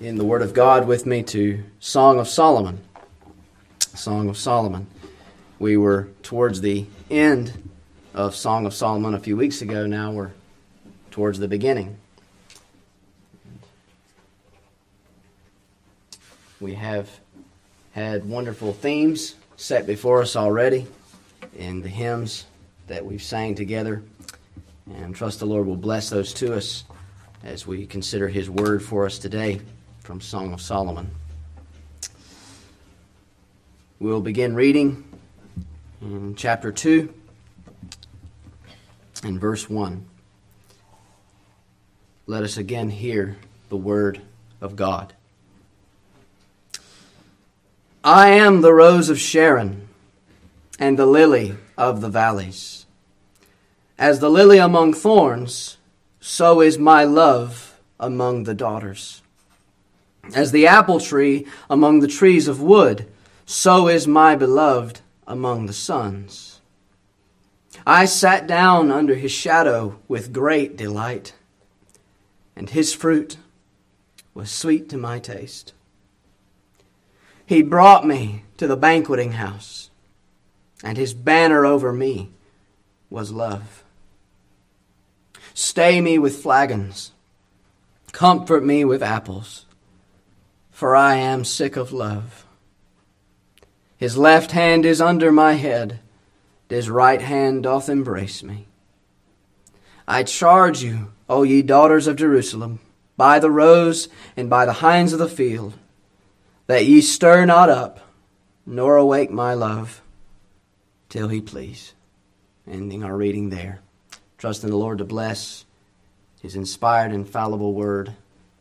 in the Word of God with me to Song of Solomon. Song of Solomon. We were towards the end of Song of Solomon a few weeks ago. Now we're towards the beginning. We have had wonderful themes set before us already in the hymns that we've sang together. And trust the Lord will bless those to us as we consider his word for us today from Song of Solomon. We'll begin reading in chapter 2 and verse 1. Let us again hear the word of God. I am the rose of Sharon and the lily of the valleys. As the lily among thorns, so is my love among the daughters. As the apple tree among the trees of wood, so is my beloved among the sons. I sat down under his shadow with great delight, and his fruit was sweet to my taste. He brought me to the banqueting house, and his banner over me was love. Stay me with flagons. Comfort me with apples, for I am sick of love. His left hand is under my head, his right hand doth embrace me. I charge you, O ye daughters of Jerusalem, by the roes and by the hinds of the field, that ye stir not up, nor awake my love, till he please. Ending our reading there. Trust in the Lord to bless His inspired, infallible word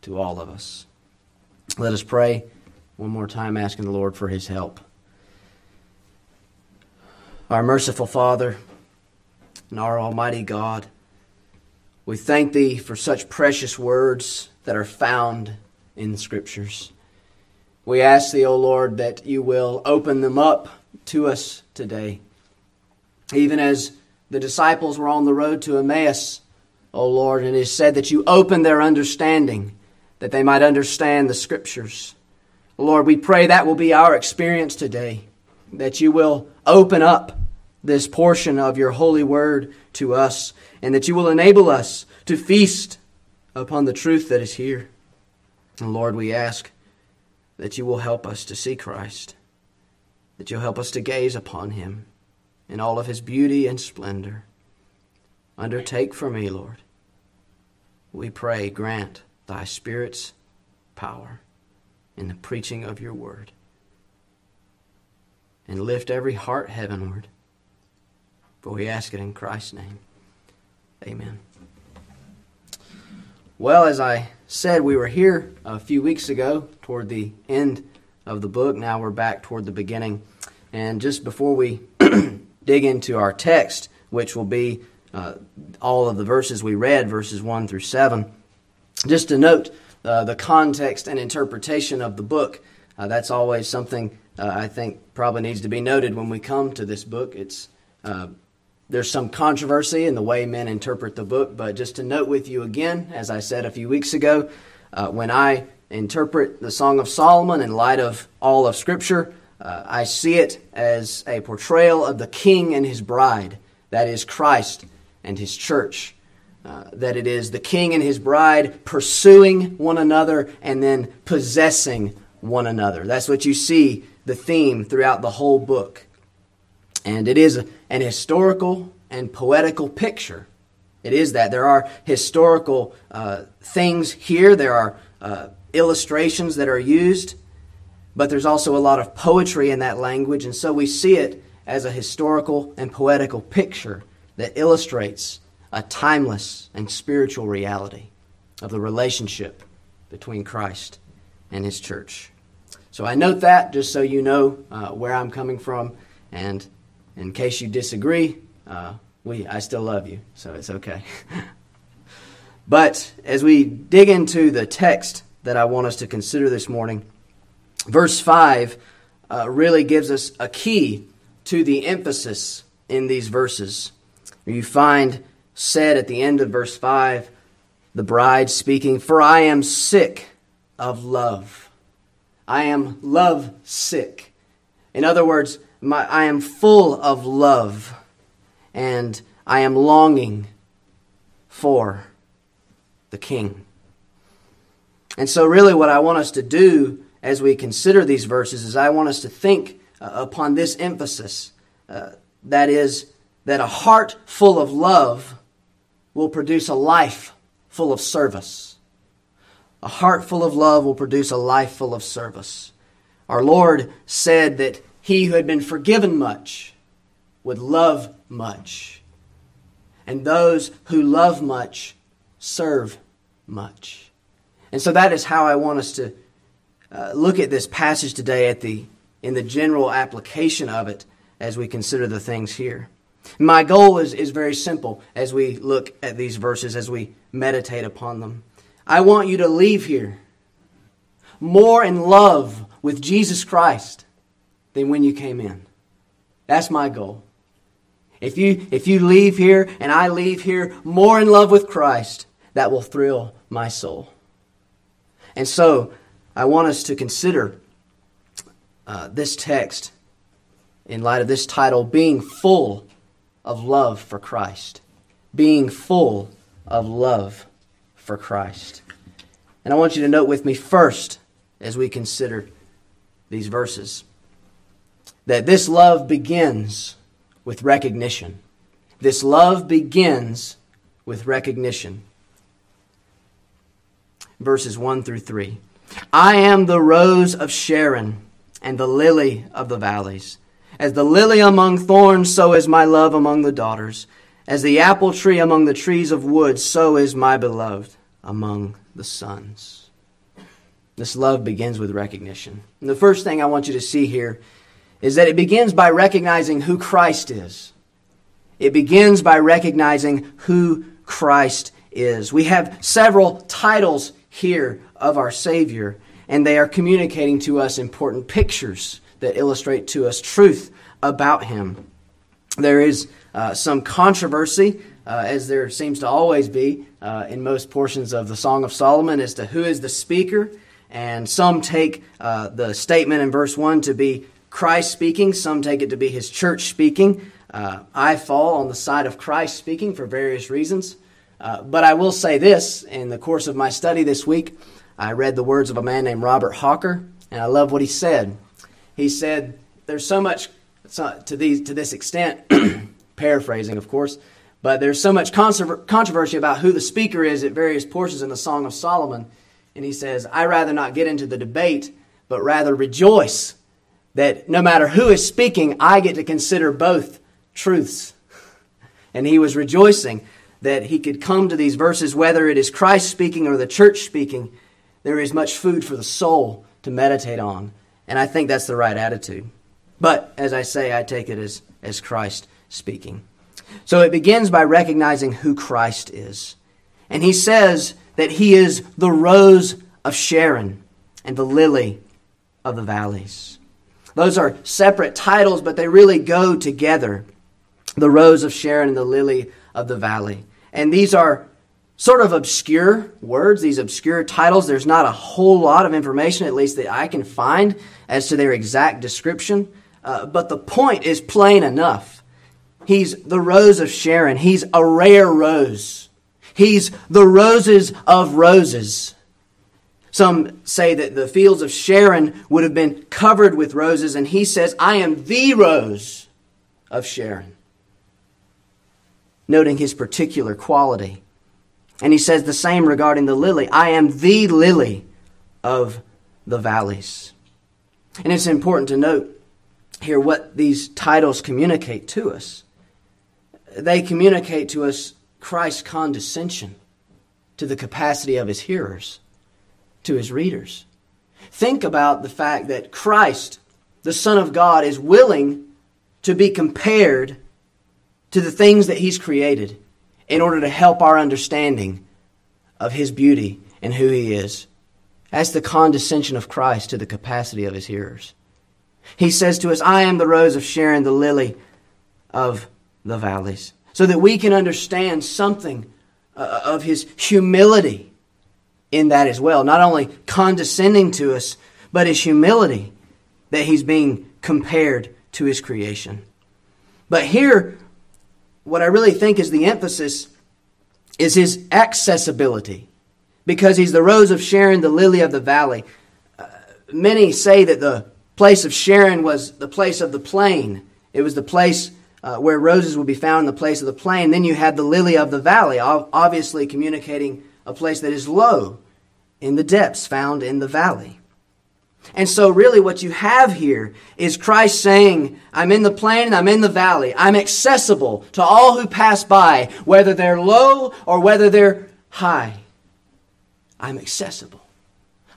to all of us. Let us pray one more time, asking the Lord for His help. Our merciful Father and our Almighty God, we thank Thee for such precious words that are found in the Scriptures. We ask Thee, O Lord, that You will open them up to us today, even as the disciples were on the road to Emmaus, O Lord, and it is said that you opened their understanding that they might understand the Scriptures. Lord, we pray that will be our experience today, that you will open up this portion of your holy word to us, and that you will enable us to feast upon the truth that is here. And Lord, we ask that you will help us to see Christ, that you'll help us to gaze upon him in all of his beauty and splendor. Undertake for me, Lord. We pray, grant thy Spirit's power in the preaching of your word. And lift every heart heavenward. For we ask it in Christ's name. Amen. Well, as I said, we were here a few weeks ago toward the end of the book. Now we're back toward the beginning. And just before we dig into our text, which will be uh, all of the verses we read, verses 1 through 7. Just to note uh, the context and interpretation of the book. Uh, that's always something uh, I think probably needs to be noted when we come to this book. It's uh, there's some controversy in the way men interpret the book, but just to note with you again, as I said a few weeks ago, uh, when I interpret the Song of Solomon in light of all of Scripture, uh, I see it as a portrayal of the king and his bride, that is, Christ and his church. Uh, that it is the king and his bride pursuing one another and then possessing one another. That's what you see the theme throughout the whole book. And it is an historical and poetical picture. It is that. There are historical uh, things here, there are uh, illustrations that are used but there's also a lot of poetry in that language, and so we see it as a historical and poetical picture that illustrates a timeless and spiritual reality of the relationship between Christ and His church. So I note that just so you know uh, where I'm coming from, and in case you disagree, uh, we I still love you, so it's okay. but as we dig into the text that I want us to consider this morning, verse 5 uh, really gives us a key to the emphasis in these verses. You find said at the end of verse 5 the bride speaking, For I am sick of love. I am love sick. In other words, my, I am full of love and I am longing for the King. And so, really, what I want us to do as we consider these verses is I want us to think uh, upon this emphasis uh, that is, that a heart full of love will produce a life full of service. A heart full of love will produce a life full of service. Our Lord said that he who had been forgiven much would love much. And those who love much serve much. And so that is how I want us to uh, look at this passage today at the, in the general application of it as we consider the things here. My goal is, is very simple as we look at these verses, as we meditate upon them. I want you to leave here more in love with Jesus Christ than when you came in. That's my goal. If you, if you leave here and I leave here more in love with Christ, that will thrill my soul. And so, I want us to consider uh, this text in light of this title being full of love for Christ. Being full of love for Christ. And I want you to note with me first, as we consider these verses, that this love begins with recognition. This love begins with recognition. Verses 1 through 3. I am the rose of Sharon and the lily of the valleys. As the lily among thorns, so is my love among the daughters. As the apple tree among the trees of wood, so is my beloved among the sons. This love begins with recognition. And the first thing I want you to see here is that it begins by recognizing who Christ is. It begins by recognizing who Christ is. We have several titles here of our Savior, and they are communicating to us important pictures that illustrate to us truth about Him. There is uh, some controversy, uh, as there seems to always be uh, in most portions of the Song of Solomon, as to who is the speaker. And some take uh, the statement in verse 1 to be Christ speaking, some take it to be his church speaking. Uh, I fall on the side of Christ speaking for various reasons. Uh, but I will say this in the course of my study this week, I read the words of a man named Robert Hawker, and I love what he said. He said, There's so much to, these, to this extent, paraphrasing, of course, but there's so much controversy about who the speaker is at various portions in the Song of Solomon. And he says, I rather not get into the debate, but rather rejoice that no matter who is speaking, I get to consider both truths. And he was rejoicing that he could come to these verses, whether it is Christ speaking or the church speaking, there is much food for the soul to meditate on. And I think that's the right attitude. But as I say, I take it as, as Christ speaking. So it begins by recognizing who Christ is. And he says that he is the rose of Sharon and the lily of the valleys. Those are separate titles, but they really go together. The rose of Sharon and the lily of the valley. And these are sort of obscure words, these obscure titles. There's not a whole lot of information, at least that I can find, as to their exact description. Uh, but the point is plain enough. He's the rose of Sharon. He's a rare rose. He's the roses of roses. Some say that the fields of Sharon would have been covered with roses, and he says, I am the rose of Sharon. Noting his particular quality. And he says the same regarding the lily I am the lily of the valleys. And it's important to note here what these titles communicate to us. They communicate to us Christ's condescension to the capacity of his hearers, to his readers. Think about the fact that Christ, the Son of God, is willing to be compared to the things that he's created in order to help our understanding of his beauty and who he is. That's the condescension of Christ to the capacity of his hearers. He says to us, I am the rose of Sharon, the lily of the valleys, so that we can understand something uh, of his humility in that as well. Not only condescending to us, but his humility that he's being compared to his creation. But here, what I really think is the emphasis is his accessibility because he's the rose of Sharon, the lily of the valley. Uh, many say that the place of Sharon was the place of the plain. It was the place uh, where roses would be found in the place of the plain. Then you had the lily of the valley, obviously communicating a place that is low in the depths, found in the valley. And so, really, what you have here is Christ saying, I'm in the plain and I'm in the valley. I'm accessible to all who pass by, whether they're low or whether they're high. I'm accessible.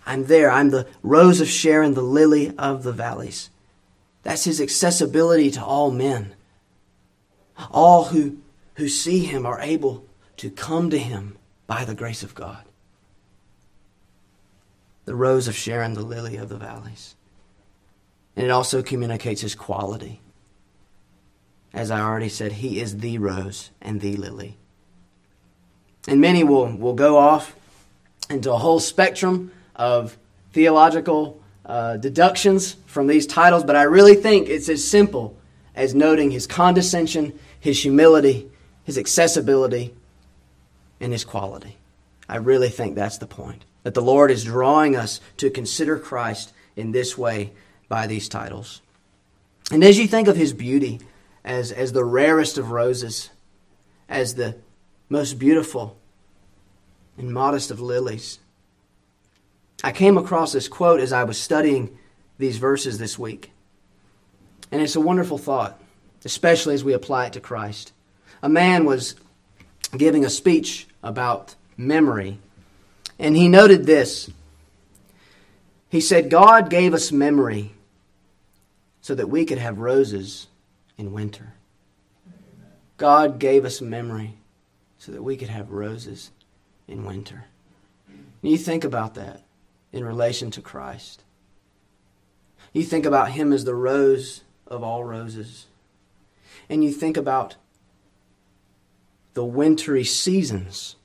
I'm there. I'm the rose of Sharon, the lily of the valleys. That's his accessibility to all men. All who, who see him are able to come to him by the grace of God the rose of Sharon, the lily of the valleys. And it also communicates his quality. As I already said, he is the rose and the lily. And many will, will go off into a whole spectrum of theological uh, deductions from these titles, but I really think it's as simple as noting his condescension, his humility, his accessibility, and his quality. I really think that's the point that the Lord is drawing us to consider Christ in this way by these titles. And as you think of his beauty as, as the rarest of roses, as the most beautiful and modest of lilies, I came across this quote as I was studying these verses this week. And it's a wonderful thought, especially as we apply it to Christ. A man was giving a speech about memory and he noted this. He said, God gave us memory so that we could have roses in winter. God gave us memory so that we could have roses in winter. You think about that in relation to Christ. You think about him as the rose of all roses. And you think about the wintry seasons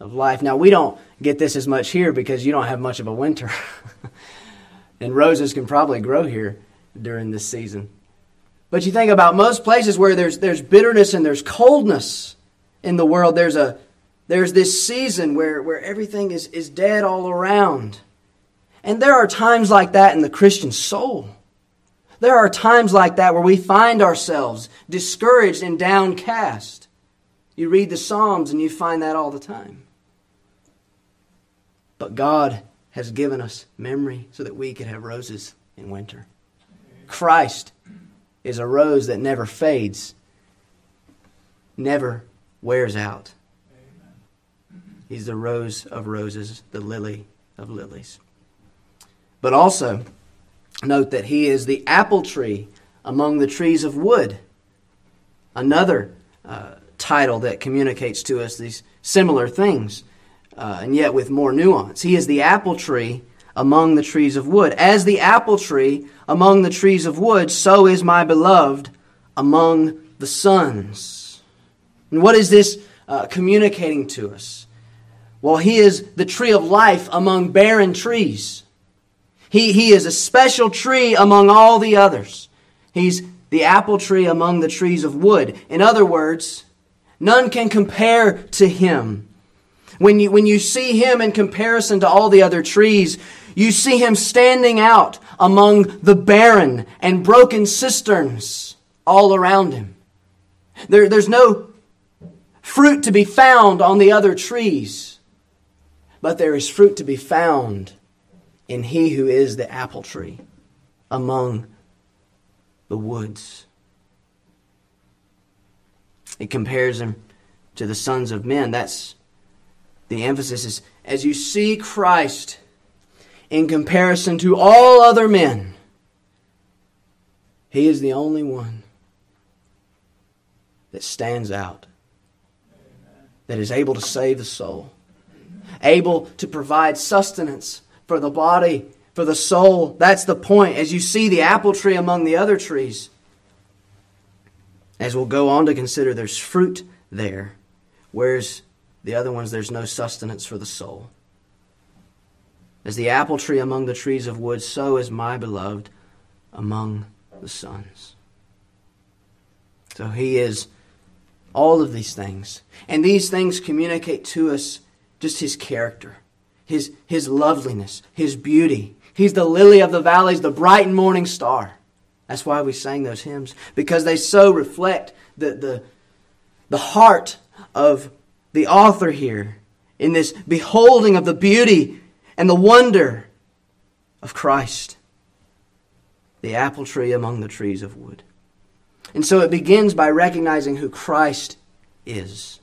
of life. Now, we don't get this as much here because you don't have much of a winter. and roses can probably grow here during this season. But you think about most places where there's, there's bitterness and there's coldness in the world, there's, a, there's this season where, where everything is, is dead all around. And there are times like that in the Christian soul. There are times like that where we find ourselves discouraged and downcast. You read the Psalms and you find that all the time. But God has given us memory so that we could have roses in winter. Christ is a rose that never fades, never wears out. He's the rose of roses, the lily of lilies. But also, note that he is the apple tree among the trees of wood. Another uh, title that communicates to us these similar things uh, and yet with more nuance. He is the apple tree among the trees of wood. As the apple tree among the trees of wood, so is my beloved among the sons. And what is this uh, communicating to us? Well, he is the tree of life among barren trees. He, he is a special tree among all the others. He's the apple tree among the trees of wood. In other words, none can compare to him. When you, when you see him in comparison to all the other trees, you see him standing out among the barren and broken cisterns all around him. There, there's no fruit to be found on the other trees, but there is fruit to be found in he who is the apple tree among the woods. It compares him to the sons of men. That's the emphasis is as you see Christ in comparison to all other men, he is the only one that stands out, that is able to save the soul, able to provide sustenance for the body, for the soul. That's the point. As you see the apple tree among the other trees, as we'll go on to consider, there's fruit there. Where's the other ones, there's no sustenance for the soul. As the apple tree among the trees of wood, so is my beloved among the sons. So he is all of these things. And these things communicate to us just his character, his, his loveliness, his beauty. He's the lily of the valleys, the bright and morning star. That's why we sang those hymns, because they so reflect the, the, the heart of the author here in this beholding of the beauty and the wonder of Christ, the apple tree among the trees of wood. And so it begins by recognizing who Christ is.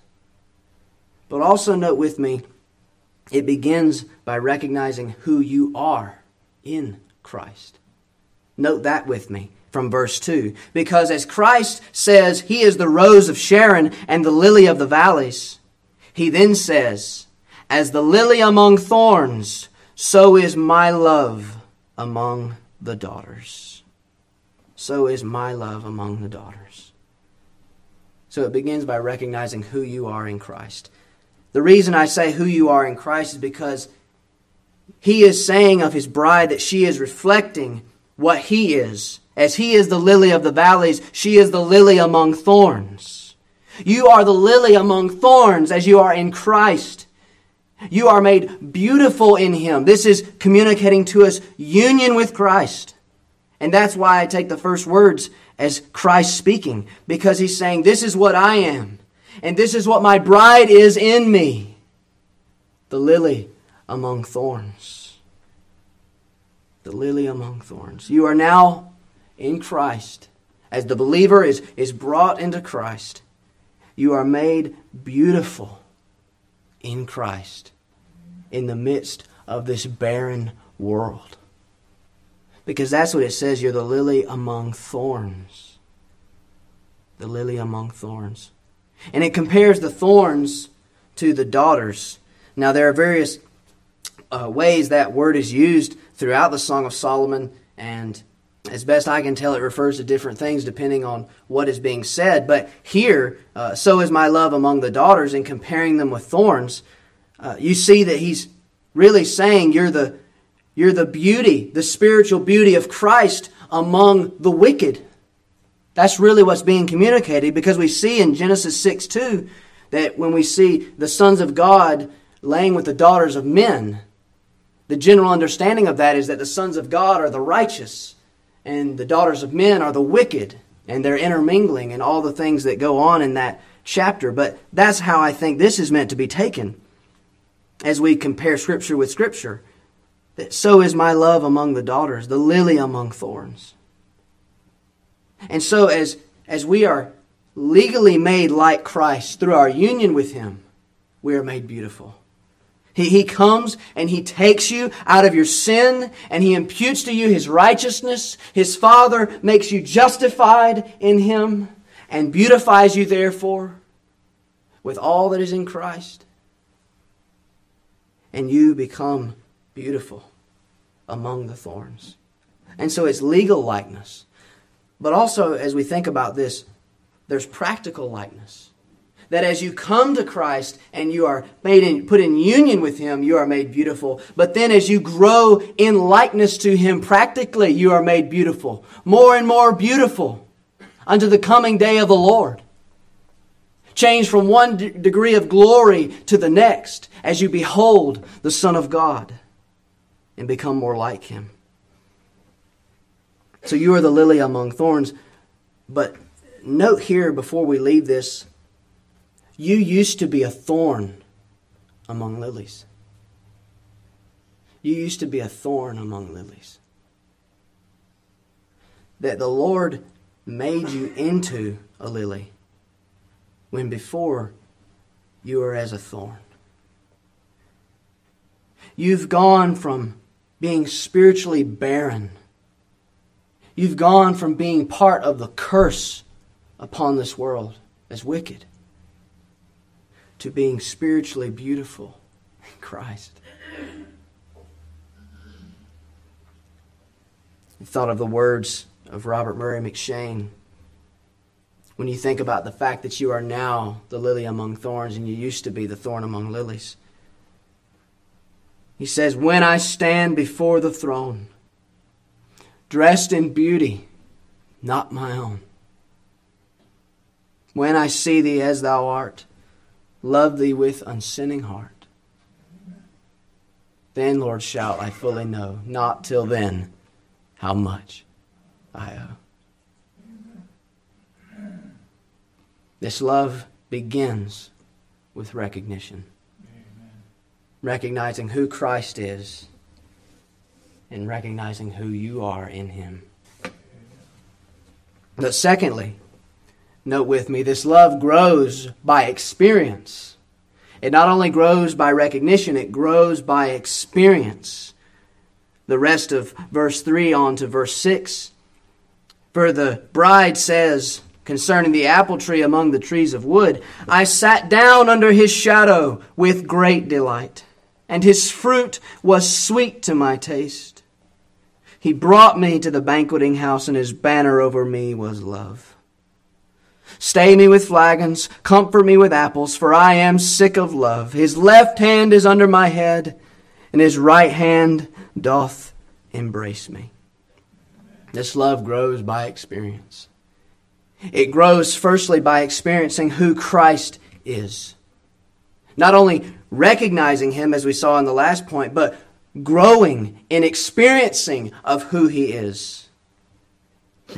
But also note with me, it begins by recognizing who you are in Christ. Note that with me from verse 2. Because as Christ says he is the rose of Sharon and the lily of the valleys, he then says, As the lily among thorns, so is my love among the daughters. So is my love among the daughters. So it begins by recognizing who you are in Christ. The reason I say who you are in Christ is because he is saying of his bride that she is reflecting what he is as he is the lily of the valleys, she is the lily among thorns. You are the lily among thorns as you are in Christ. You are made beautiful in him. This is communicating to us union with Christ. And that's why I take the first words as Christ speaking, because he's saying, This is what I am, and this is what my bride is in me the lily among thorns. The lily among thorns. You are now in Christ, as the believer is, is brought into Christ, you are made beautiful in Christ in the midst of this barren world. Because that's what it says you're the lily among thorns. The lily among thorns. And it compares the thorns to the daughters. Now, there are various uh, ways that word is used throughout the Song of Solomon, and as best I can tell, it refers to different things depending on what is being said. But here, uh, so is my love among the daughters, and comparing them with thorns, uh, you see that he's really saying you're the, you're the beauty, the spiritual beauty of Christ among the wicked. That's really what's being communicated because we see in Genesis 6 2 that when we see the sons of God laying with the daughters of men, the general understanding of that is that the sons of God are the righteous and the daughters of men are the wicked, and they're intermingling and all the things that go on in that chapter. But that's how I think this is meant to be taken as we compare Scripture with Scripture. That so is my love among the daughters, the lily among thorns. And so as, as we are legally made like Christ through our union with Him, we are made beautiful. He, he comes and he takes you out of your sin and he imputes to you his righteousness. His Father makes you justified in him and beautifies you, therefore, with all that is in Christ. And you become beautiful among the thorns. And so it's legal likeness. But also, as we think about this, there's practical likeness that as you come to Christ and you are made in, put in union with Him, you are made beautiful. But then as you grow in likeness to Him practically, you are made beautiful. More and more beautiful unto the coming day of the Lord. Change from one d- degree of glory to the next as you behold the Son of God and become more like Him. So you are the lily among thorns. But note here before we leave this you used to be a thorn among lilies. You used to be a thorn among lilies. That the Lord made you into a lily when before you were as a thorn. You've gone from being spiritually barren. You've gone from being part of the curse upon this world as wicked to being spiritually beautiful in Christ. I thought of the words of Robert Murray M'Cheyne. when you think about the fact that you are now the lily among thorns and you used to be the thorn among lilies. He says, When I stand before the throne, dressed in beauty, not my own. When I see thee as thou art, love thee with unsinning heart. Then, Lord, shall I fully know, not till then, how much I owe. This love begins with recognition. Amen. Recognizing who Christ is and recognizing who you are in Him. But secondly, note with me, this love grows by experience. It not only grows by recognition, it grows by experience. The rest of verse 3 on to verse 6. For the bride says, concerning the apple tree among the trees of wood. I sat down under his shadow with great delight, and his fruit was sweet to my taste. He brought me to the banqueting house, and his banner over me was love. Stay me with flagons, comfort me with apples, for I am sick of love. His left hand is under my head, and his right hand doth embrace me. This love grows by experience. It grows firstly by experiencing who Christ is. Not only recognizing him, as we saw in the last point, but growing in experiencing of who he is.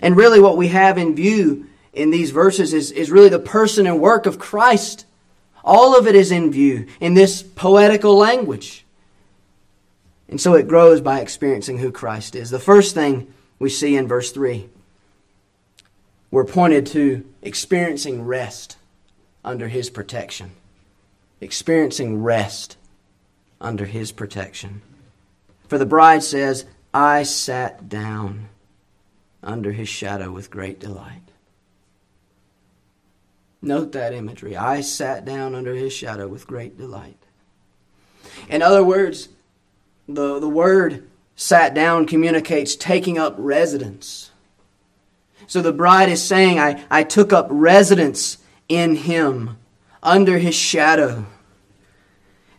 And really, what we have in view in these verses is, is really the person and work of Christ. All of it is in view in this poetical language. And so it grows by experiencing who Christ is. The first thing we see in verse 3 we're pointed to experiencing rest under His protection. Experiencing rest under His protection. For the bride says, I sat down under His shadow with great delight. Note that imagery. I sat down under His shadow with great delight. In other words, the, the word sat down communicates taking up residence so the bride is saying, I, I took up residence in him, under his shadow.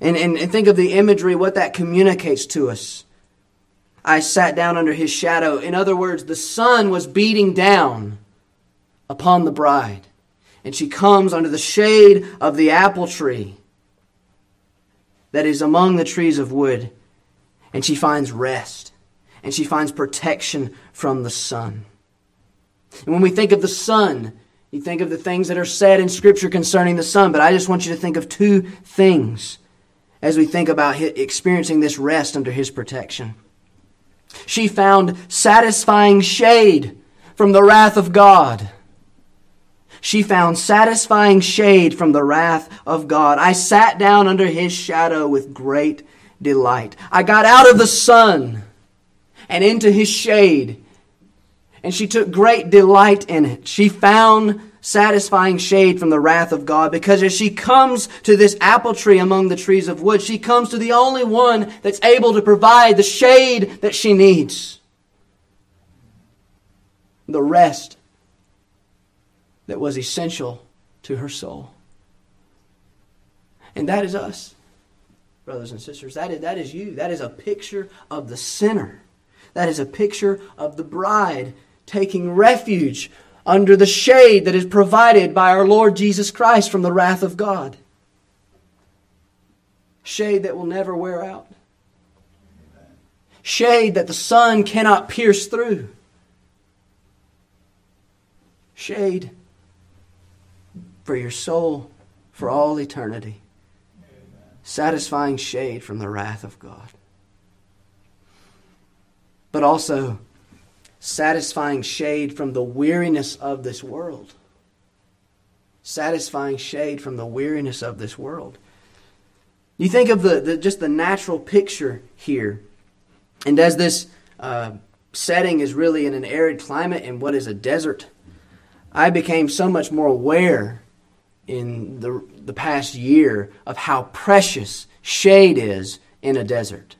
And, and, and think of the imagery, what that communicates to us. I sat down under his shadow. In other words, the sun was beating down upon the bride. And she comes under the shade of the apple tree that is among the trees of wood. And she finds rest. And she finds protection from the sun. And when we think of the sun, you think of the things that are said in Scripture concerning the sun, but I just want you to think of two things as we think about experiencing this rest under His protection. She found satisfying shade from the wrath of God. She found satisfying shade from the wrath of God. I sat down under His shadow with great delight. I got out of the sun and into His shade and she took great delight in it. She found satisfying shade from the wrath of God because as she comes to this apple tree among the trees of wood, she comes to the only one that's able to provide the shade that she needs. The rest that was essential to her soul. And that is us, brothers and sisters. That is, that is you. That is a picture of the sinner. That is a picture of the bride taking refuge under the shade that is provided by our Lord Jesus Christ from the wrath of God. Shade that will never wear out. Shade that the sun cannot pierce through. Shade for your soul for all eternity. Satisfying shade from the wrath of God. But also satisfying shade from the weariness of this world. Satisfying shade from the weariness of this world. You think of the, the just the natural picture here. And as this uh, setting is really in an arid climate and what is a desert, I became so much more aware in the, the past year of how precious shade is in a desert.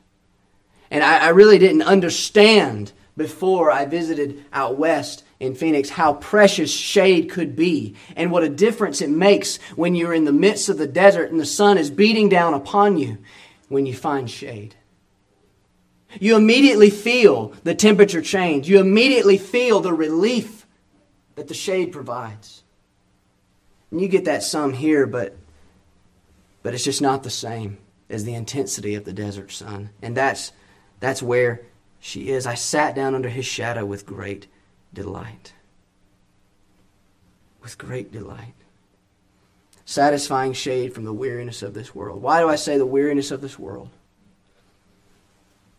And I, I really didn't understand before I visited out west in Phoenix how precious shade could be and what a difference it makes when you're in the midst of the desert and the sun is beating down upon you when you find shade. You immediately feel the temperature change. You immediately feel the relief that the shade provides. And you get that some here, but, but it's just not the same as the intensity of the desert sun. And that's, that's where she is. I sat down under his shadow with great delight. With great delight. Satisfying shade from the weariness of this world. Why do I say the weariness of this world?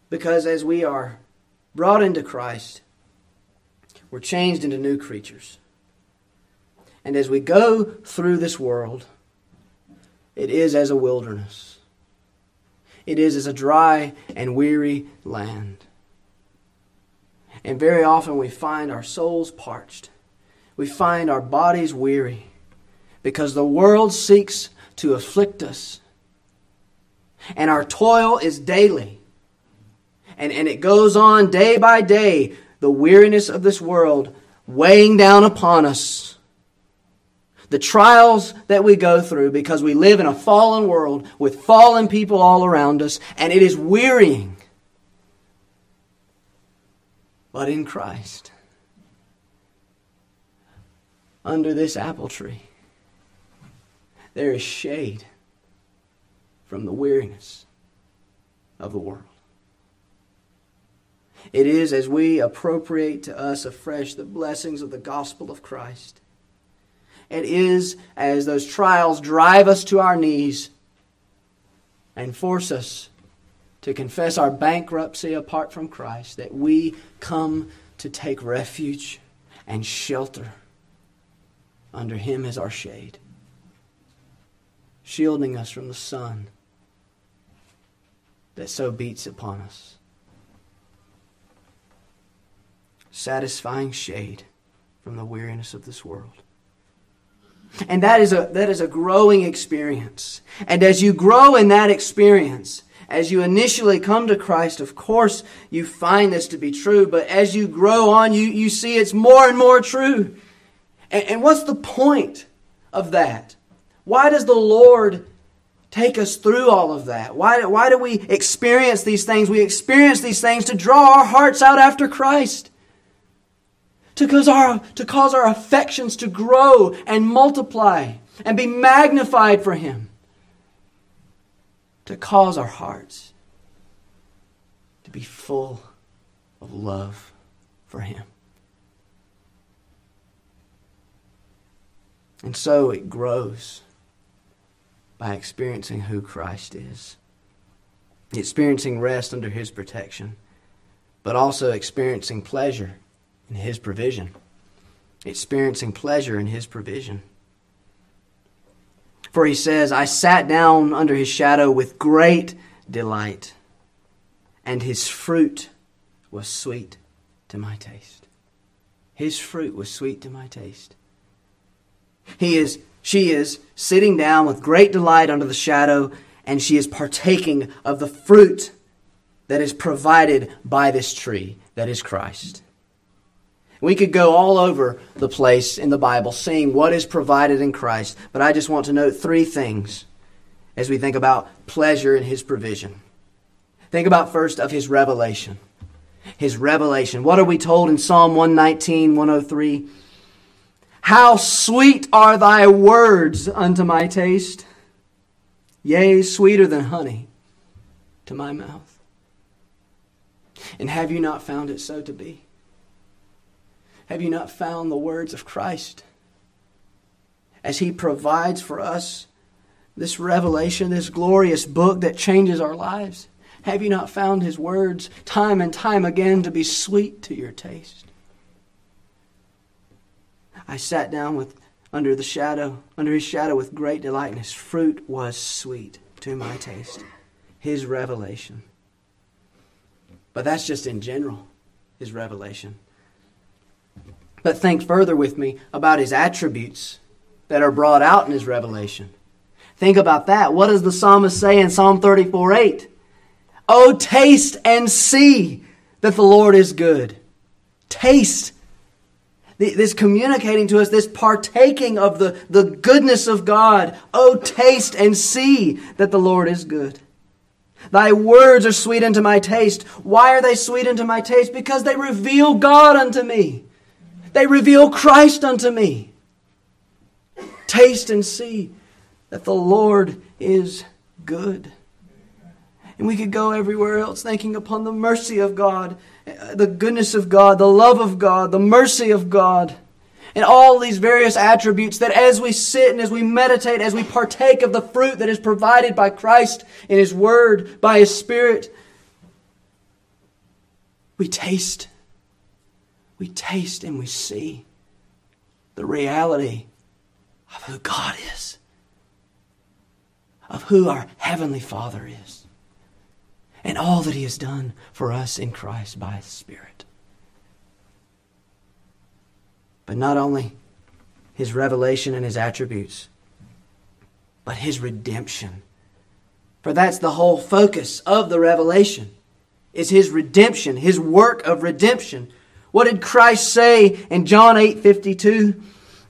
Because as we are brought into Christ, we're changed into new creatures. And as we go through this world, it is as a wilderness. It is as a dry and weary land. And very often we find our souls parched. We find our bodies weary because the world seeks to afflict us. And our toil is daily. And, and it goes on day by day, the weariness of this world weighing down upon us. The trials that we go through because we live in a fallen world with fallen people all around us, and it is wearying but in Christ. Under this apple tree, there is shade from the weariness of the world. It is as we appropriate to us afresh the blessings of the gospel of Christ. It is as those trials drive us to our knees and force us to confess our bankruptcy apart from Christ, that we come to take refuge and shelter under Him as our shade, shielding us from the sun that so beats upon us. Satisfying shade from the weariness of this world. And that is a, that is a growing experience. And as you grow in that experience, as you initially come to Christ, of course, you find this to be true, but as you grow on, you, you see it's more and more true. And, and what's the point of that? Why does the Lord take us through all of that? Why, why do we experience these things? We experience these things to draw our hearts out after Christ. To cause, our, to cause our affections to grow and multiply and be magnified for Him to cause our hearts to be full of love for Him. And so it grows by experiencing who Christ is, experiencing rest under His protection, but also experiencing pleasure in His provision, experiencing pleasure in His provision. For he says, I sat down under his shadow with great delight, and his fruit was sweet to my taste. His fruit was sweet to my taste. He is, she is sitting down with great delight under the shadow, and she is partaking of the fruit that is provided by this tree, that is Christ. We could go all over the place in the Bible seeing what is provided in Christ, but I just want to note three things as we think about pleasure in His provision. Think about first of His revelation. His revelation. What are we told in Psalm 119, 103? How sweet are thy words unto my taste, yea, sweeter than honey to my mouth. And have you not found it so to be? Have you not found the words of Christ? As He provides for us this revelation, this glorious book that changes our lives. Have you not found His words time and time again to be sweet to your taste? I sat down with under the shadow, under his shadow with great delight, and his fruit was sweet to my taste. His revelation. But that's just in general, his revelation. But think further with me about his attributes that are brought out in his revelation. Think about that. What does the psalmist say in Psalm 34 8? Oh, taste and see that the Lord is good. Taste. this communicating to us, this partaking of the, the goodness of God. Oh, taste and see that the Lord is good. Thy words are sweet unto my taste. Why are they sweet unto my taste? Because they reveal God unto me. They reveal Christ unto me. Taste and see that the Lord is good. And we could go everywhere else thinking upon the mercy of God, the goodness of God, the love of God, the mercy of God, and all these various attributes that as we sit and as we meditate, as we partake of the fruit that is provided by Christ in His Word, by His Spirit, we taste. We taste and we see the reality of who God is, of who our Heavenly Father is and all that He has done for us in Christ by His Spirit. But not only His revelation and His attributes, but His redemption. For that's the whole focus of the revelation is His redemption, His work of redemption. What did Christ say in John 8 52?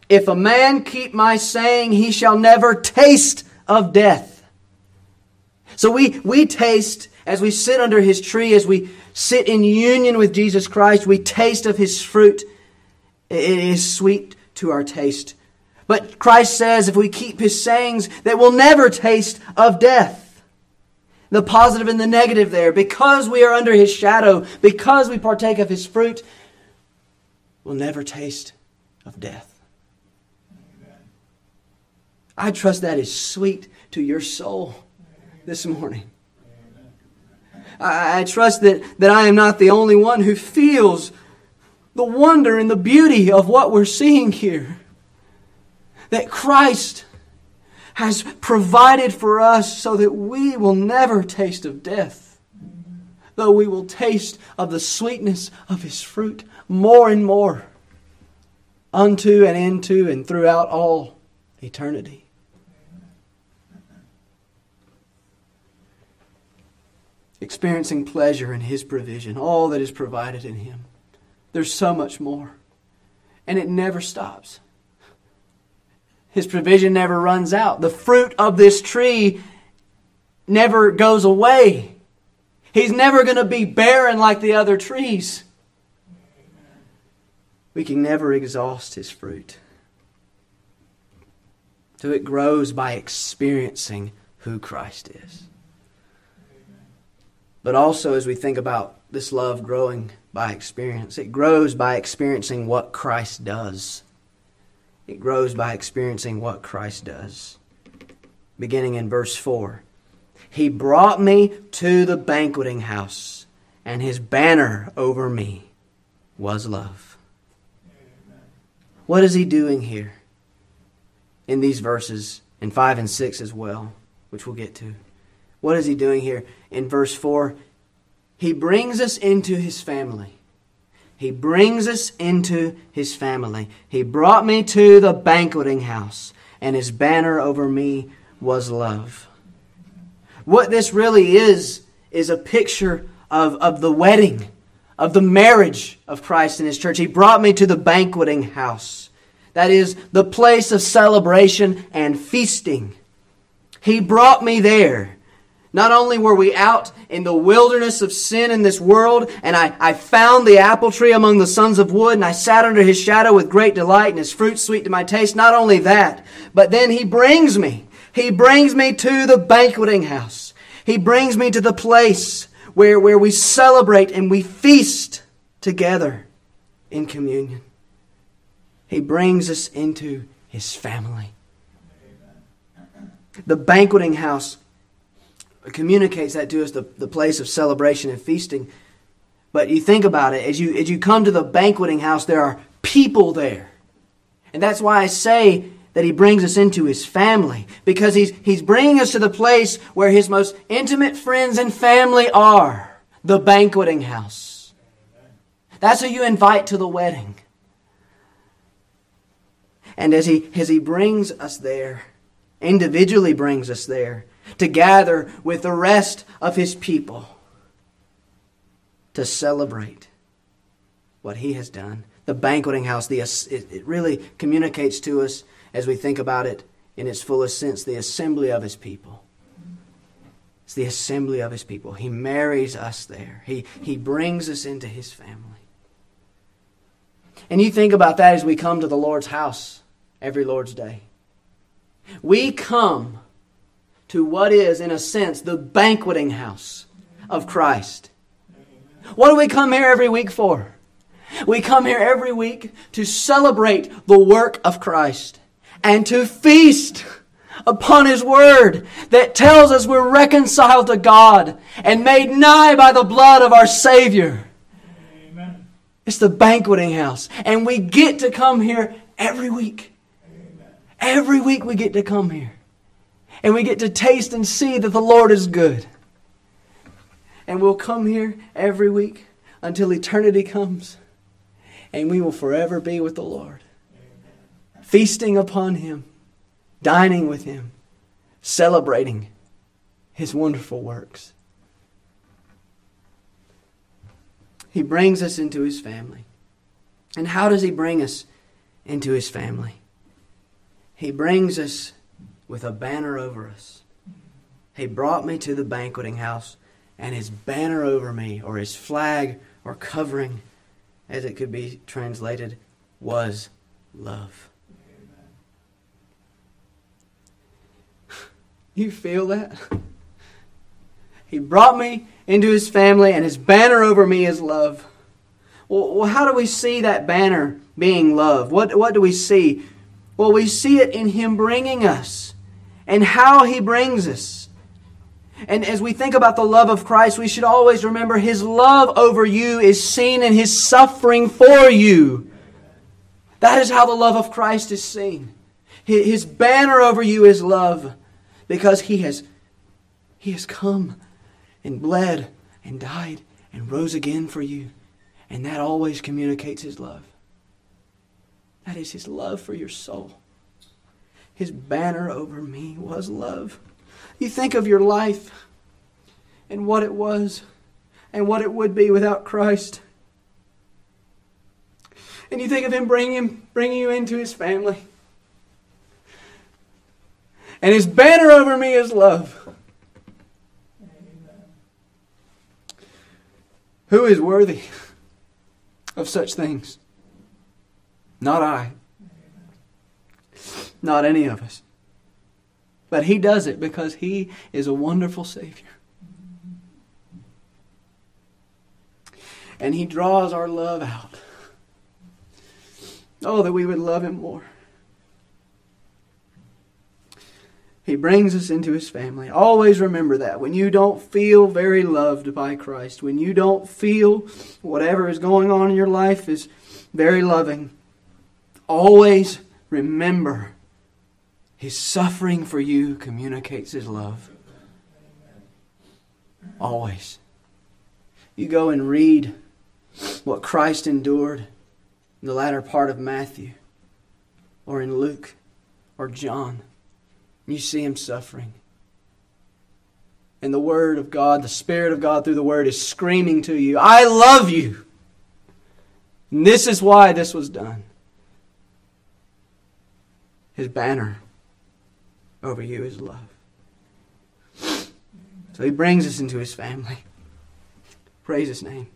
If a man keep my saying, he shall never taste of death. So we, we taste as we sit under his tree, as we sit in union with Jesus Christ, we taste of his fruit. It is sweet to our taste. But Christ says if we keep his sayings, that we'll never taste of death. The positive and the negative there. Because we are under his shadow, because we partake of his fruit, we'll never taste of death. I trust that is sweet to your soul this morning. I, I trust that, that I am not the only one who feels the wonder and the beauty of what we're seeing here. That Christ has provided for us so that we will never taste of death, though we will taste of the sweetness of His fruit more and more unto and into and throughout all eternity. experiencing pleasure in His provision, all that is provided in Him. There's so much more. And it never stops. His provision never runs out. The fruit of this tree never goes away. He's never going to be barren like the other trees. We can never exhaust His fruit. So it grows by experiencing who Christ is. But also, as we think about this love growing by experience, it grows by experiencing what Christ does. It grows by experiencing what Christ does. Beginning in verse 4 He brought me to the banqueting house, and his banner over me was love. What is he doing here in these verses, in 5 and 6 as well, which we'll get to? What is he doing here? In verse 4, he brings us into his family. He brings us into his family. He brought me to the banqueting house, and his banner over me was love. What this really is, is a picture of, of the wedding, of the marriage of Christ and his church. He brought me to the banqueting house. That is the place of celebration and feasting. He brought me there. Not only were we out in the wilderness of sin in this world, and I, I found the apple tree among the sons of wood, and I sat under his shadow with great delight, and his fruit sweet to my taste. Not only that, but then he brings me. He brings me to the banqueting house. He brings me to the place where, where we celebrate and we feast together in communion. He brings us into his family. The banqueting house communicates that to us the, the place of celebration and feasting. But you think about it, as you, as you come to the banqueting house, there are people there. And that's why I say that he brings us into his family, because he's, he's bringing us to the place where his most intimate friends and family are the banqueting house. That's who you invite to the wedding. And as he, as he brings us there, individually brings us there, to gather with the rest of his people to celebrate what he has done, The banqueting house, the, it really communicates to us as we think about it in its fullest sense the assembly of his people. It's the assembly of his people. He marries us there, he, he brings us into his family. And you think about that as we come to the Lord's house every Lord's Day. We come to what is, in a sense, the banqueting house of Christ. What do we come here every week for? We come here every week to celebrate the work of Christ and to feast upon His Word that tells us we're reconciled to God and made nigh by the blood of our Savior. Amen. It's the banqueting house. And we get to come here every week. Every week we get to come here. And we get to taste and see that the Lord is good. And we'll come here every week until eternity comes. And we will forever be with the Lord. Feasting upon Him dining with Him, celebrating His wonderful works. He brings us into His family. And how does He bring us into His family? He brings us with a banner over us. He brought me to the banqueting house, and His banner over me, or His flag or covering, as it could be translated, was love. You feel that? He brought me into his family, and his banner over me is love. Well, how do we see that banner being love? What, what do we see? Well, we see it in him bringing us and how he brings us. And as we think about the love of Christ, we should always remember his love over you is seen in his suffering for you. That is how the love of Christ is seen. His banner over you is love because he has he has come and bled and died and rose again for you. And that always communicates his love. That is his love for your soul. His banner over me was love. You think of your life and what it was and what it would be without Christ. And you think of him bringing, him, bringing you into his family. And his banner over me is love. Amen. Who is worthy of such things? Not I. Not any of us. But he does it because he is a wonderful Savior. And he draws our love out. Oh, that we would love him more. He brings us into his family. Always remember that. When you don't feel very loved by Christ, when you don't feel whatever is going on in your life is very loving, always remember his suffering for you communicates his love. Always. You go and read what Christ endured in the latter part of Matthew or in Luke or John and you see him suffering. And the Word of God, the Spirit of God through the Word, is screaming to you, I love you. And this is why this was done. His banner over you is love. So he brings us into his family. Praise his name.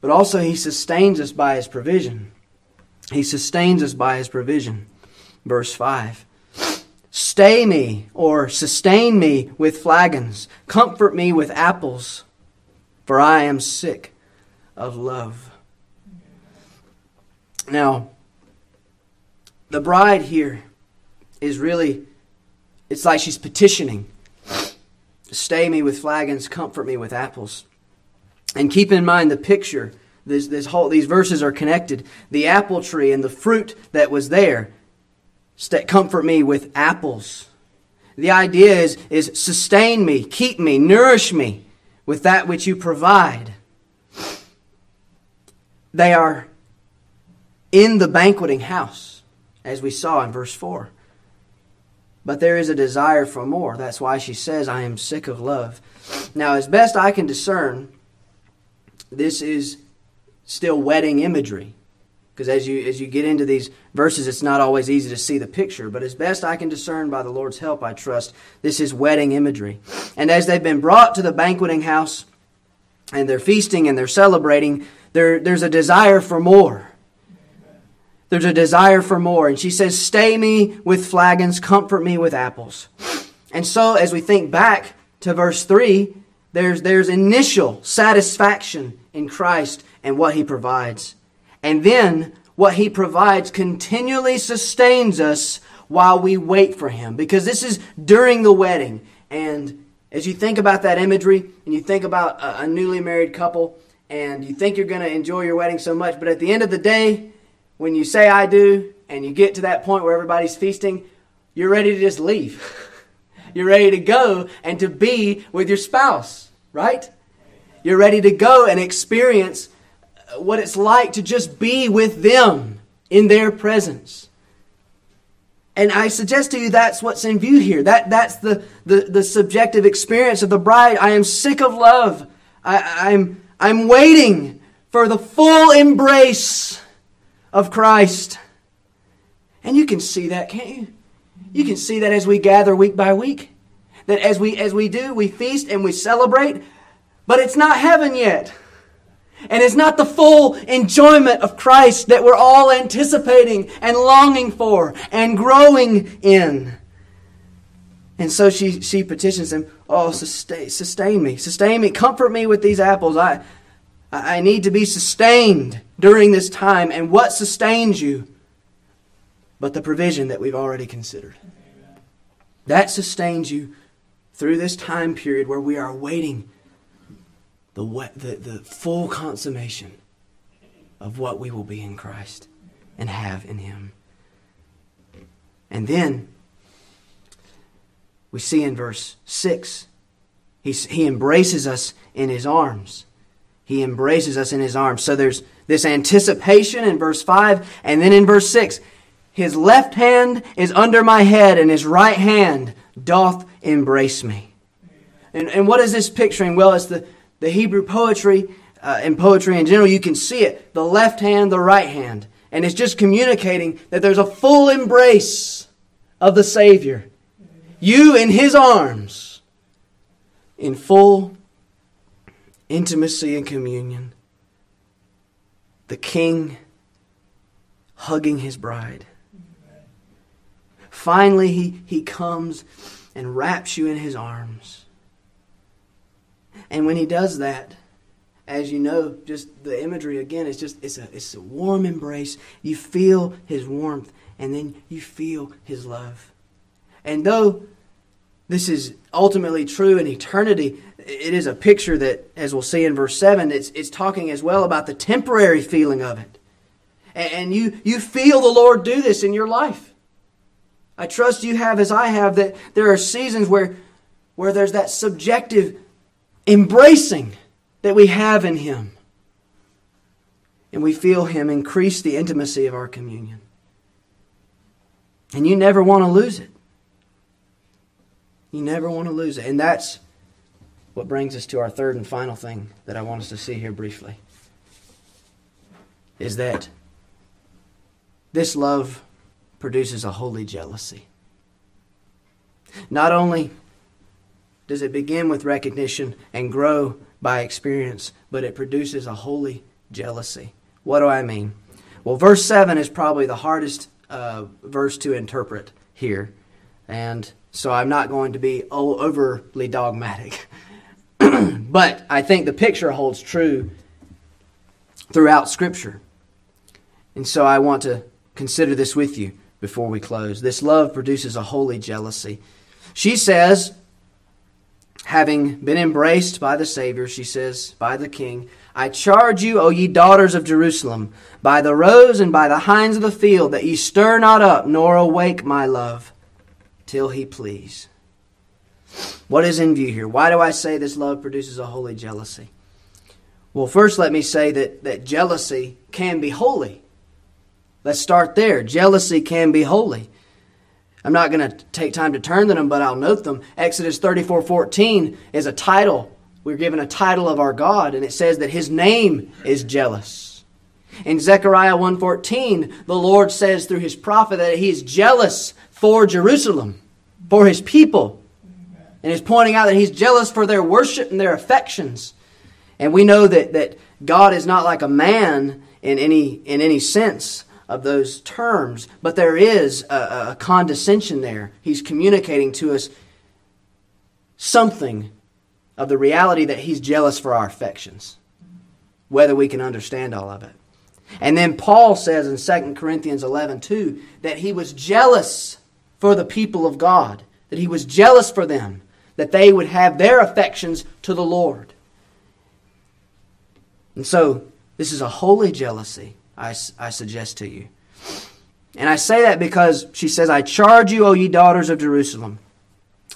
But also, he sustains us by his provision. He sustains us by his provision. Verse 5. Stay me or sustain me with flagons. Comfort me with apples, for I am sick of love. Now, the bride here is really, it's like she's petitioning. Stay me with flagons, comfort me with apples. And keep in mind the picture. This, this whole, these verses are connected. The apple tree and the fruit that was there comfort me with apples. The idea is, is sustain me, keep me, nourish me with that which you provide. They are in the banqueting house, as we saw in verse 4. But there is a desire for more. That's why she says, I am sick of love. Now, as best I can discern, this is still wedding imagery. because as you as you get into these verses it's not always easy to see the picture but as best i can discern by the lord's help i trust this is wedding imagery and as they've been brought to the banqueting house and they're feasting and they're celebrating there, there's a desire for more there's a desire for more and she says stay me with flagons comfort me with apples and so as we think back to verse 3 there's, there's initial satisfaction in christ and what he provides and then what he provides continually sustains us while we wait for him. Because this is during the wedding. And as you think about that imagery and you think about a, newly married couple and you think you're going to enjoy your wedding so much, but at the end of the day, when you say I do and you get to that point where everybody's feasting, you're ready to just leave. you're ready to go and to be with your spouse, right? You're ready to go and experience what it's like to just be with them in their presence. And I suggest to you that's what's in view here. That, that's the, the, the subjective experience of the bride. I am sick of love. I, I'm, I'm waiting for the full embrace of Christ. And you can see that, can't you? You can see that as we gather week by week. That as we as we do, we feast and we celebrate, but it's not heaven yet. And it's not the full enjoyment of Christ that we're all anticipating and longing for and growing in. And so she, she petitions him, Oh, sustain, sustain me, sustain me, comfort me with these apples. I, I need to be sustained during this time. And what sustains you? But the provision that we've already considered. That sustains you through this time period where we are waiting the, the, the full consummation of what we will be in Christ and have in Him. And then we see in verse 6, he, he embraces us in His arms. He embraces us in His arms. So there's this anticipation in verse 5, and then in verse 6, His left hand is under my head, and His right hand doth embrace me. And, and what is this picturing? Well, it's the, the Hebrew poetry uh, and poetry in general, you can see it the left hand, the right hand. And it's just communicating that there's a full embrace of the Savior. You in His arms, in full intimacy and communion. The King hugging His bride. Finally, he, he comes and wraps you in His arms. And when he does that, as you know, just the imagery again, it's just it's a it's a warm embrace. You feel his warmth and then you feel his love. And though this is ultimately true in eternity, it is a picture that, as we'll see in verse 7, it's, it's talking as well about the temporary feeling of it. And, you, you feel the Lord do this in your life. I trust you have, as I have, that there are seasons where, where there's that subjective embracing that we have in Him. And we feel Him increase the intimacy of our communion. And you never want to lose it. You never want to lose it. And that's what brings us to our third and final thing that I want us to see here briefly. Is that this love produces a holy jealousy. Not only does it begin with recognition and grow by experience, but it produces a holy jealousy. What do I mean? Well, verse 7 is probably the hardest uh, verse to interpret here. And so I'm not going to be overly dogmatic. but I think the picture holds true throughout Scripture. And so I want to consider this with you before we close. This love produces a holy jealousy. She says, having been embraced by the Savior, she says, by the King, I charge you, O ye daughters of Jerusalem, by the roes and by the hinds of the field, that ye stir not up, nor awake my love, till he please. What is in view here? Why do I say this love produces a holy jealousy? Well, first let me say that, that jealousy can be holy. Let's start there. Jealousy can be holy. I'm not going to take time to turn to them, but I'll note them. Exodus 34 14 is a title. We're given a title of our God, and it says that his name is jealous. In Zechariah 1:14, the Lord says through his prophet that he is jealous for Jerusalem, for his people. And he's pointing out that he's jealous for their worship and their affections. And we know that, that God is not like a man in any, in any sense of those terms, but there is a, a condescension there. He's communicating to us something of the reality that he's jealous for our affections, whether we can understand all of it. And then Paul says in 2 Corinthians 11 2 that he was jealous for the people of God, that he was jealous for them, that they would have their affections to the Lord. And so, this is a holy jealousy, I, I suggest to you. And I say that because she says, I charge you, O ye daughters of Jerusalem.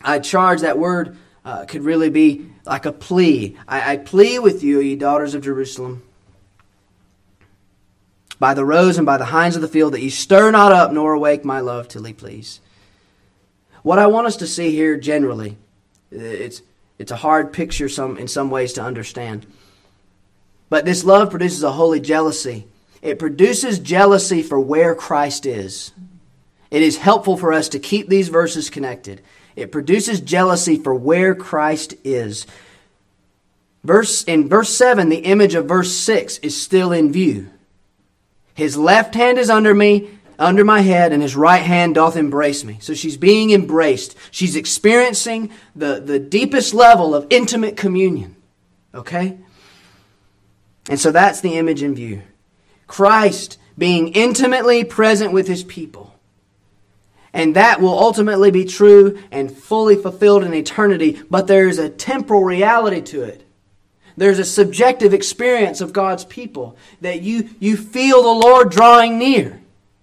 I charge, that word uh, could really be like a plea. I, I plea with you, ye daughters of Jerusalem by the roes and by the hinds of the field, that ye stir not up nor awake my love till he please. What I want us to see here generally, it's, it's a hard picture some, in some ways to understand. But this love produces a holy jealousy. It produces jealousy for where Christ is. It is helpful for us to keep these verses connected. It produces jealousy for where Christ is. Verse, in verse 7, the image of verse 6 is still in view. His left hand is under me, under my head, and his right hand doth embrace me. So she's being embraced. She's experiencing the, the deepest level of intimate communion. Okay? And so that's the image in view. Christ being intimately present with his people. And that will ultimately be true and fully fulfilled in eternity, but there is a temporal reality to it. There's a subjective experience of God's people that you, you feel the Lord drawing near.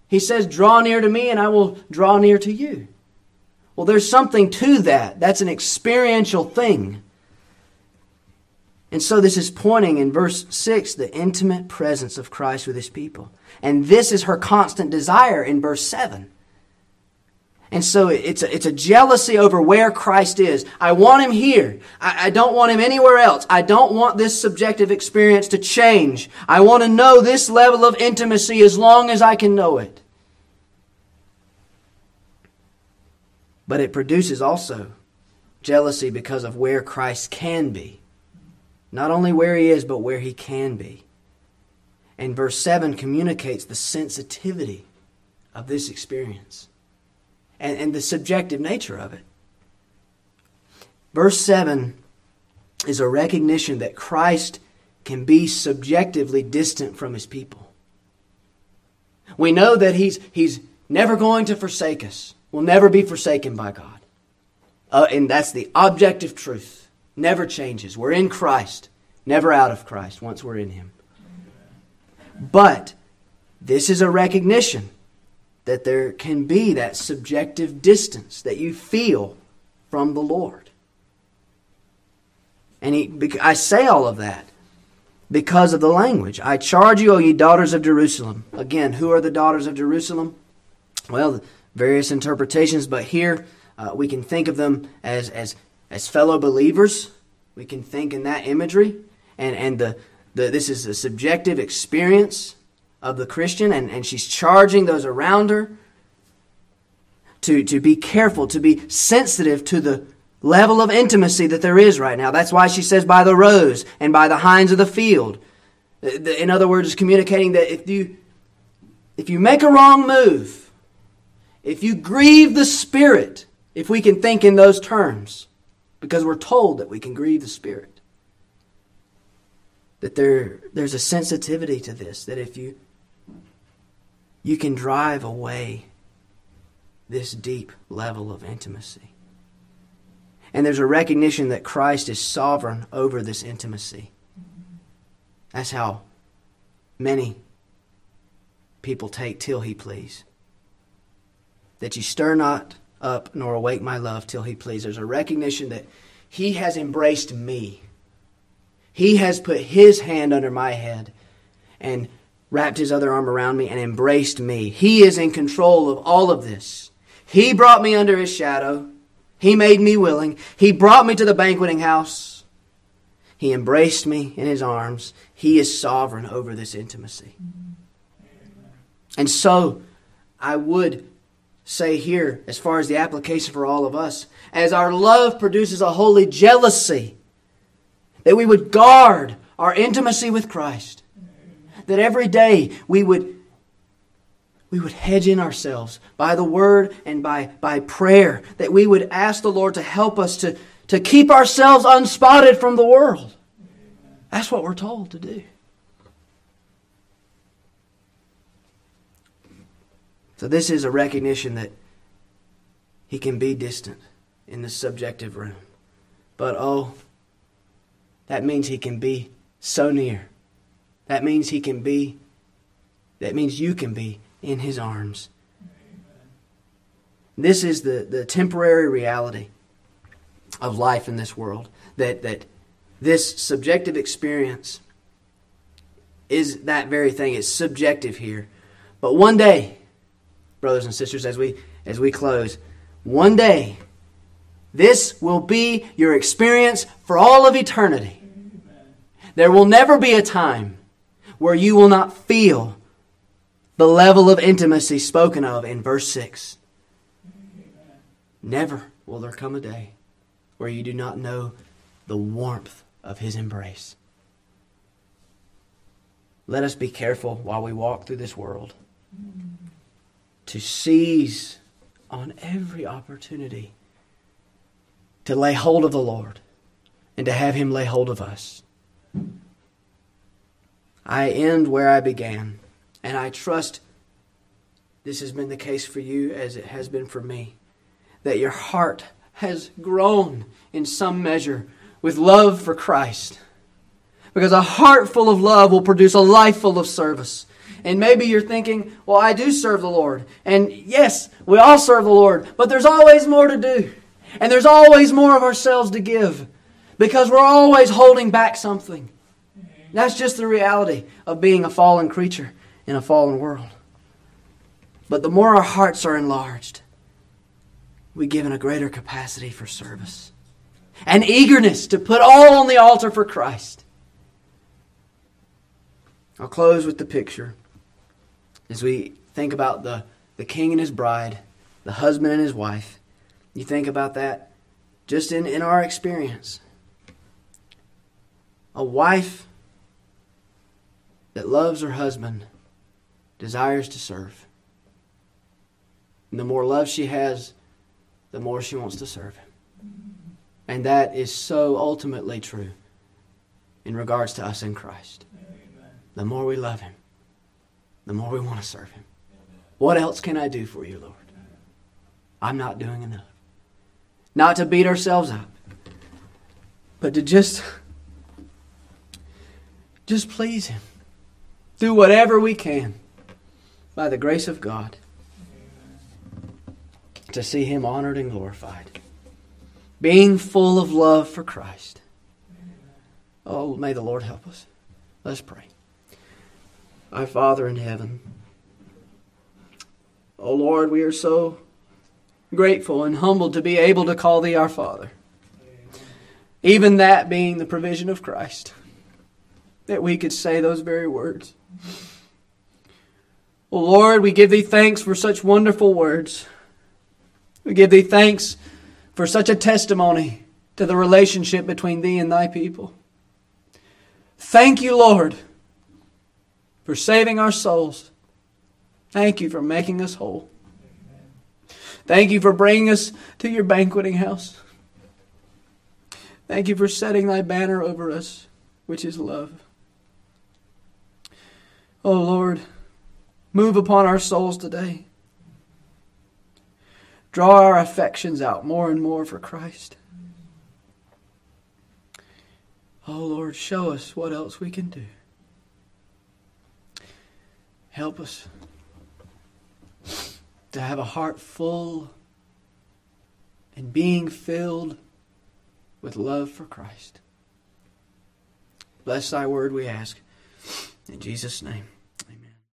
He says, Draw near to me, and I will draw near to you. Well, there's something to that. That's an experiential thing. And so this is pointing in verse 6 the intimate presence of Christ with his people. And this is her constant desire in verse 7. And so it's a, it's a jealousy over where Christ is. I want him here. I, I don't want him anywhere else. I don't want this subjective experience to change. I want to know this level of intimacy as long as I can know it. But it produces also jealousy because of where Christ can be. Not only where he is, but where he can be. And verse 7 communicates the sensitivity of this experience and, and the subjective nature of it. Verse 7 is a recognition that Christ can be subjectively distant from his people. We know that he's, he's never going to forsake us, We'll never be forsaken by God. Uh, and that's the objective truth. Never changes. We're in Christ, never out of Christ once we're in Him. But this is a recognition that there can be that subjective distance that you feel from the Lord. And he, I say all of that because of the language. I charge you, O ye daughters of Jerusalem. Again, who are the daughters of Jerusalem? Well, various interpretations, but here uh, we can think of them as, as, as fellow believers. We can think in that imagery. And, and the, the, this is a subjective experience of the Christian, and, and she's charging those around her to, to be careful, to be sensitive to the level of intimacy that there is right now. That's why she says, by the roes and by the hinds of the field. Uh, in other words, communicating that if you, if you make a wrong move, if you grieve the Spirit, if we can think in those terms, because we're told that we can grieve the Spirit, that there, there's a sensitivity to this, that if you you can drive away this deep level of intimacy. And there's a recognition that Christ is sovereign over this intimacy. That's how many people take till he please. That you stir not up nor awake my love till he please. There's a recognition that he has embraced me. He has put his hand under my head and wrapped his other arm around me and embraced me. He is in control of all of this. He brought me under his shadow. He made me willing. He brought me to the banqueting house. He embraced me in his arms. He is sovereign over this intimacy. And so, I would say here, as far as the application for all of us, as our love produces a holy jealousy, that we would guard our intimacy with Christ. That every day we would we would hedge in ourselves by the word and by, by prayer, that we would ask the Lord to help us to, to keep ourselves unspotted from the world. That's what we're told to do. So, this is a recognition that He can be distant in the subjective realm. But oh, that means He can be so near. That means He can be, that means you can be in His arms. This is the, the temporary reality of life in this world. That, that this subjective experience is that very thing. It's subjective here. But one day, brothers and sisters, as we as we close, one day this will be your experience for all of eternity. There will never be a time where you will not feel the level of intimacy spoken of in verse 6. Never will there come a day where you do not know the warmth of his embrace. Let us be careful while we walk through this world to seize on every opportunity to lay hold of the Lord and to have him lay hold of us. I end where I began, and I trust this has been the case for you as it has been for me, that your heart has grown in some measure with love for Christ. Because a heart full of love will produce a life full of service. And maybe you're thinking, well, I do serve the Lord. And yes, we all serve the Lord, but there's always more to do. And there's always more of ourselves to give because we're always holding back something. That's just the reality of being a fallen creature in a fallen world. But the more our hearts are enlarged, we give in a greater capacity for service an eagerness to put all on the altar for Christ. I'll close with the picture as we think about the, the king and his bride, the husband and his wife. You think about that just in, in our experience. A wife that loves her husband desires to serve. And the more love she has, the more she wants to serve him. And that is so ultimately true in regards to us in Christ. The more we love Him, the more we want to serve Him. What else can I do for you, Lord? I'm not doing enough. Not to beat ourselves up, but to just just please him. Do whatever we can by the grace of God to see him honored and glorified being full of love for Christ. Oh, may the Lord help us. Let's pray. Our Father in heaven, oh Lord, we are so grateful and humbled to be able to call Thee our Father. Even that being the provision of Christ, that we could say those very words. Lord, we give Thee thanks for such wonderful words. We give Thee thanks for such a testimony to the relationship between thee and thy people. Thank you, Lord, for saving our souls. Thank you for making us whole. Thank you for bringing us to your banqueting house. Thank you for setting thy banner over us, which is love. Oh Lord, move upon our souls today. Draw our affections out more and more for Christ. Oh Lord, show us what else we can do. Help us to have a heart full and being filled with love for Christ. Bless thy word, we ask. In Jesus' name.